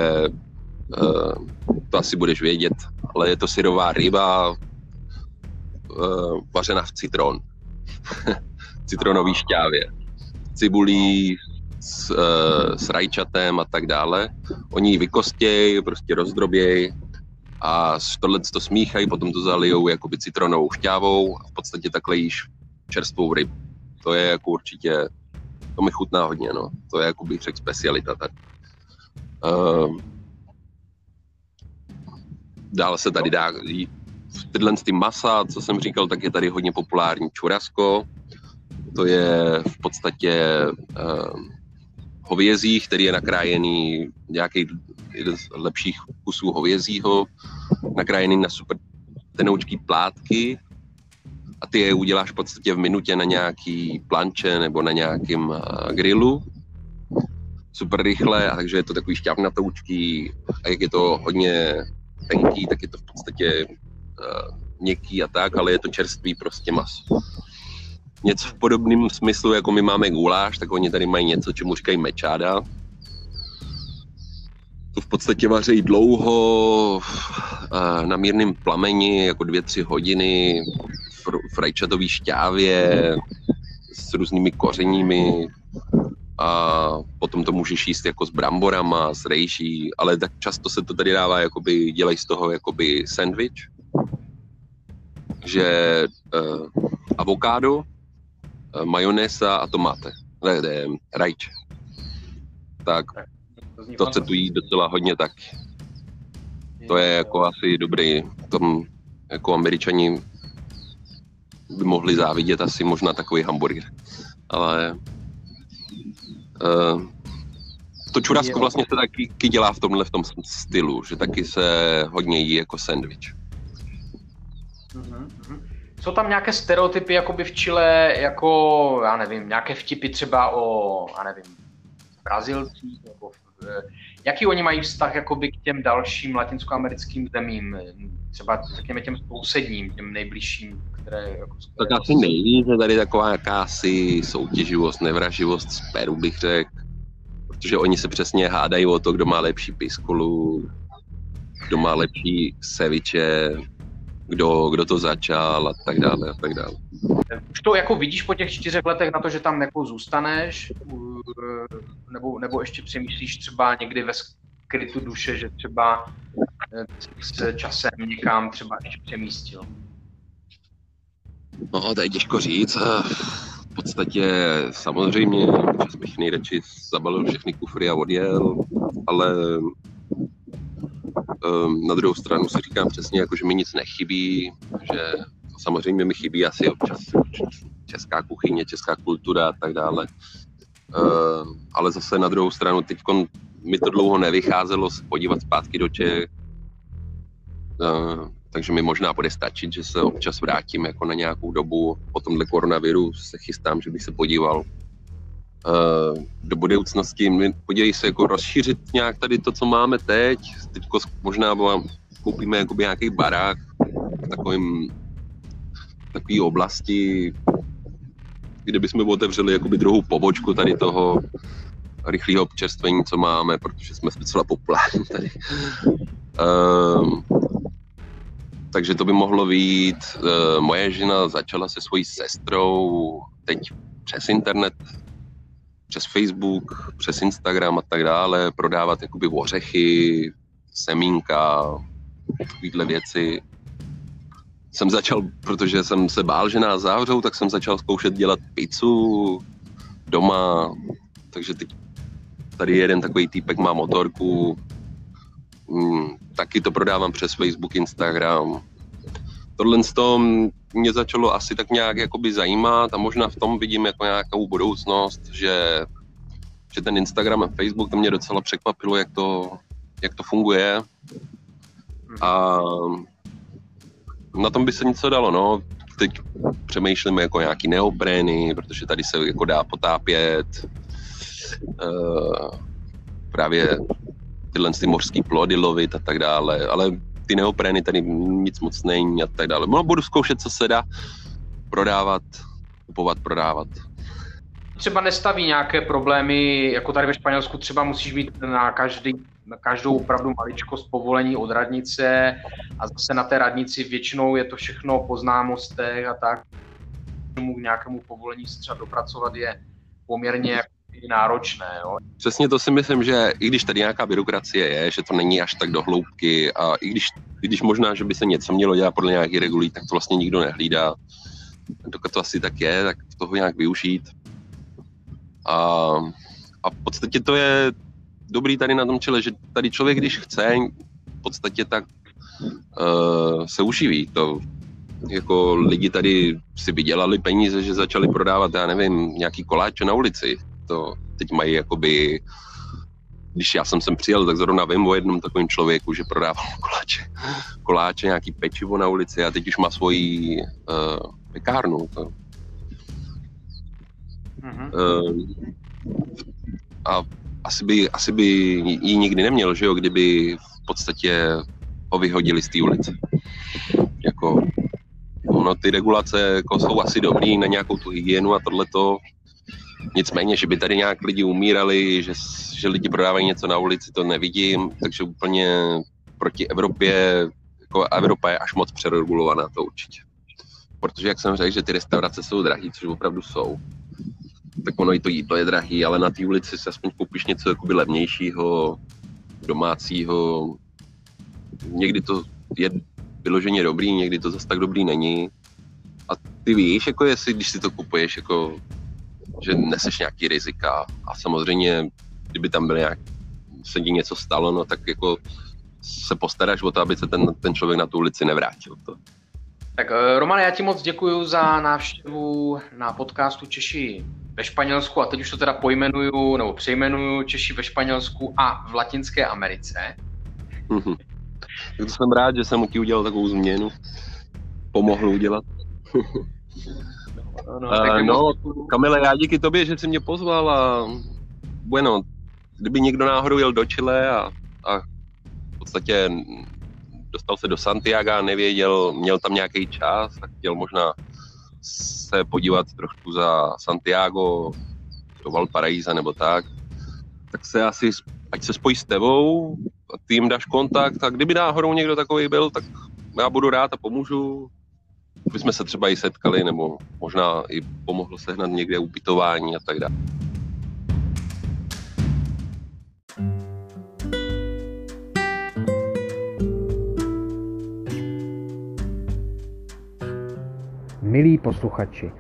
uh, to asi budeš vědět, ale je to syrová ryba uh, vařená v citron. citronové šťávě, cibulí, s, uh, s rajčatem a tak dále. Oni ji vykostějí, prostě rozdrobějí a tohle to smíchají, potom to zalijou jakoby citronovou šťávou a v podstatě takhle jíš čerstvou rybu. To je jako určitě, to mi chutná hodně, no. To je jako bych řekl specialita tady. Uh, dále se tady dá tyhle ty masa, co jsem říkal, tak je tady hodně populární čurasko. To je v podstatě uh, hovězí, který je nakrájený nějaký jeden z lepších kusů hovězího, nakrájený na super tenoučký plátky. A ty je uděláš v podstatě v minutě na nějaký planče nebo na nějakém uh, grilu. Super rychle, a takže je to takový šťavnatoučký a jak je to hodně tenký, tak je to v podstatě uh, měkký a tak, ale je to čerstvý prostě maso něco v podobném smyslu, jako my máme guláš, tak oni tady mají něco, čemu říkají mečáda. To v podstatě vaří dlouho na mírném plameni, jako dvě, tři hodiny, v rajčatové šťávě s různými kořeními a potom to můžeš jíst jako s bramborama, s rejší, ale tak často se to tady dává, jakoby dělají z toho jakoby sandwich, že uh, avokádo Eh, majonéza a tomáte. Ne, ne, rajče. Tak to se tu jí docela hodně tak. To je jako asi dobrý, tom jako američani by mohli závidět asi možná takový hamburger. Ale uh, to čurasko vlastně se taky dělá v tomhle v tom stylu, že taky se hodně jí jako sandwich.
Uh-huh. Jsou tam nějaké stereotypy jakoby v Chile, jako, já nevím, nějaké vtipy třeba o, já nevím, Brazilcích, nebo v, jaký oni mají vztah jakoby k těm dalším latinskoamerickým zemím, třeba řekněme těm sousedním, těm nejbližším, které... Jako,
tak asi nejvíc je tady taková jakási soutěživost, nevraživost z Peru bych řekl, protože oni se přesně hádají o to, kdo má lepší piskolu, kdo má lepší seviče, kdo, kdo to začal a tak dále a tak dále.
Už to jako vidíš po těch čtyřech letech na to, že tam jako zůstaneš, nebo, nebo ještě přemýšlíš třeba někdy ve skrytu duše, že třeba eh, s časem někam třeba ještě přemístil?
No, to je těžko říct. V podstatě samozřejmě, čas bych nejradši zabalil všechny kufry a odjel, ale na druhou stranu si říkám přesně, jako, že mi nic nechybí, že samozřejmě mi chybí asi občas česká kuchyně, česká kultura a tak dále. Uh, ale zase na druhou stranu teď mi to dlouho nevycházelo se podívat zpátky do Čech, uh, takže mi možná bude stačit, že se občas vrátím jako na nějakou dobu. Po tomhle koronaviru se chystám, že bych se podíval do budoucnosti. Podívej se, jako rozšířit nějak tady to, co máme teď. Teď možná koupíme jakoby nějaký barák v takovým takové oblasti, kde bychom otevřeli jakoby druhou pobočku tady toho rychlého občerstvení, co máme, protože jsme docela populární tady. Um, takže to by mohlo být. Uh, moje žena začala se svojí sestrou teď přes internet přes Facebook, přes Instagram a tak dále, prodávat jakoby ořechy, semínka, takovéhle věci. Jsem začal, protože jsem se bál, že nás zavřou, tak jsem začal zkoušet dělat pizzu doma, takže teď tady jeden takový týpek má motorku, mm, taky to prodávám přes Facebook, Instagram. Tohle toho mě začalo asi tak nějak jakoby zajímat a možná v tom vidím jako nějakou budoucnost, že, že ten Instagram a Facebook to mě docela překvapilo, jak to, jak to funguje. A na tom by se něco dalo, no. Teď přemýšlíme jako nějaký neoprény, protože tady se jako dá potápět. Uh, právě tyhle ty mořský plody lovit a tak dále, ale ty neoprény tady nic moc není a tak dále. No, budu zkoušet, co se dá prodávat, kupovat, prodávat.
Třeba nestaví nějaké problémy, jako tady ve Španělsku třeba musíš být na, každý, na každou opravdu maličkost povolení od radnice a zase na té radnici většinou je to všechno po známostech a tak. k nějakému povolení se třeba dopracovat je poměrně náročné. Jo.
Přesně to si myslím, že i když tady nějaká byrokracie je, že to není až tak do hloubky a i když, i když možná, že by se něco mělo dělat podle nějakých regulí, tak to vlastně nikdo nehlídá. Dokud to asi tak je, tak toho nějak využít. A, a v podstatě to je dobrý tady na tom čele, že tady člověk, když chce, v podstatě tak uh, se uživí. To jako lidi tady si vydělali peníze, že začali prodávat, já nevím, nějaký koláče na ulici. To teď mají jakoby, když já jsem sem přijel, tak zrovna vím o jednom takovém člověku, že prodával koláče, koláče, nějaký pečivo na ulici a teď už má svoji uh, pekárnu. To. Mm-hmm. Uh, a asi by, asi by ji nikdy neměl, že jo, kdyby v podstatě ho vyhodili z té ulice. Jako, no, ty regulace jako jsou asi dobrý na nějakou tu hygienu a tohleto. Nicméně, že by tady nějak lidi umírali, že, že lidi prodávají něco na ulici, to nevidím, takže úplně proti Evropě, jako Evropa je až moc přeregulovaná, to určitě. Protože, jak jsem řekl, že ty restaurace jsou drahé, což opravdu jsou, tak ono i to jídlo je drahý, ale na té ulici si aspoň koupíš něco jakoby levnějšího, domácího. Někdy to je vyloženě dobrý, někdy to zase tak dobrý není. A ty víš, jako jestli, když si to kupuješ, jako, že neseš nějaký rizika. A samozřejmě, kdyby tam byl nějak, se ti něco stalo, no tak jako se postaráš o to, aby se ten, ten člověk na tu ulici nevrátil. To.
Tak eh, Roman, já ti moc děkuji za návštěvu na podcastu Češi ve Španělsku a teď už to teda pojmenuju nebo přejmenuju Češi ve Španělsku a v Latinské Americe.
Mm-hmm. Tak to jsem rád, že jsem ti udělal takovou změnu. Pomohl udělat. no, no, uh, no Kamile, já díky tobě, že jsi mě pozval a bueno, kdyby někdo náhodou jel do Chile a, a v podstatě dostal se do Santiago nevěděl, měl tam nějaký čas a chtěl možná se podívat trošku za Santiago, do Valparaíza nebo tak, tak se asi, ať se spojí s tebou, a ty jim dáš kontakt a kdyby náhodou někdo takový byl, tak já budu rád a pomůžu. By jsme se třeba i setkali, nebo možná i pomohlo sehnat někde ubytování a tak dále.
Milí posluchači,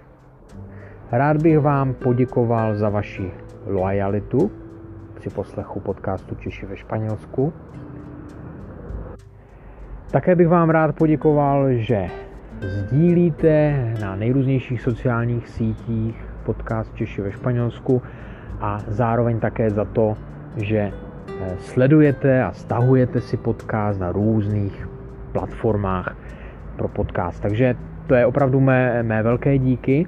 rád bych vám poděkoval za vaši loajalitu při poslechu podcastu Češi ve Španělsku. Také bych vám rád poděkoval, že sdílíte na nejrůznějších sociálních sítích podcast Češi ve Španělsku a zároveň také za to, že eh, sledujete a stahujete si podcast na různých platformách pro podcast. Takže to je opravdu mé, mé velké díky.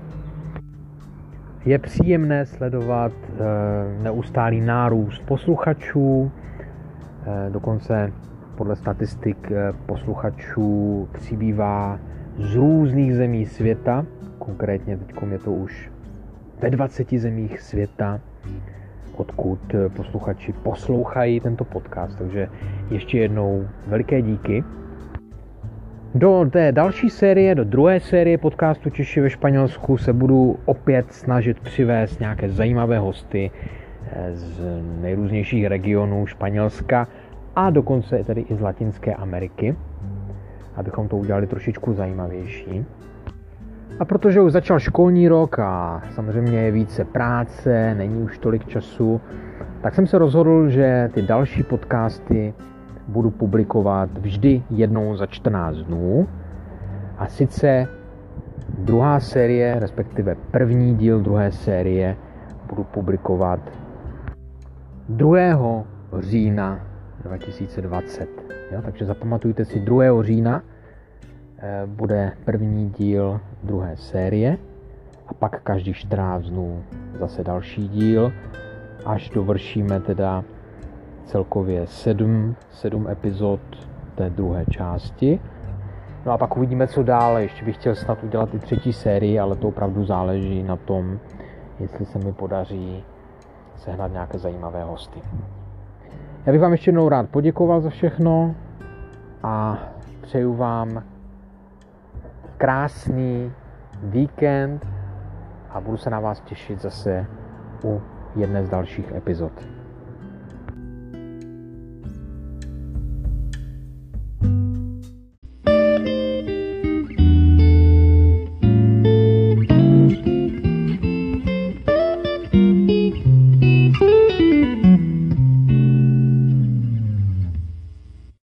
Je příjemné sledovat e, neustálý nárůst posluchačů, e, dokonce podle statistik posluchačů přibývá z různých zemí světa, konkrétně teď je to už ve 20 zemích světa, odkud posluchači poslouchají tento podcast. Takže ještě jednou veliké díky. Do té další série, do druhé série podcastu Češi ve Španělsku se budu opět snažit přivést nějaké zajímavé hosty eh, z nejrůznějších regionů Španělska a dokonce tedy i z Latinské Ameriky, abychom to udělali trošičku zajímavější. A protože už začal školní rok a samozřejmě je více práce, není už tolik času, tak jsem se rozhodl, že ty další podcasty budu publikovat vždy jednou za 14 dnů. A sice druhá série, respektive první díl druhé série, budu publikovat 2. října 2020. Jo, takže zapamatujte si 2. října eh, bude první díl druhé série a pak každý 14 dnů zase další díl, až dovršíme teda celkově sedm, sedm epizod té druhé části. No a pak uvidíme, co dále. Ještě bych chtěl snad udělat i třetí sérii, ale to opravdu záleží na tom, jestli se mi podaří sehnat nějaké zajímavé hosty. Já bych vám ještě jednou rád poděkoval za všechno a přeju vám krásný víkend a budu se na vás těšit zase u jedné z dalších epizod.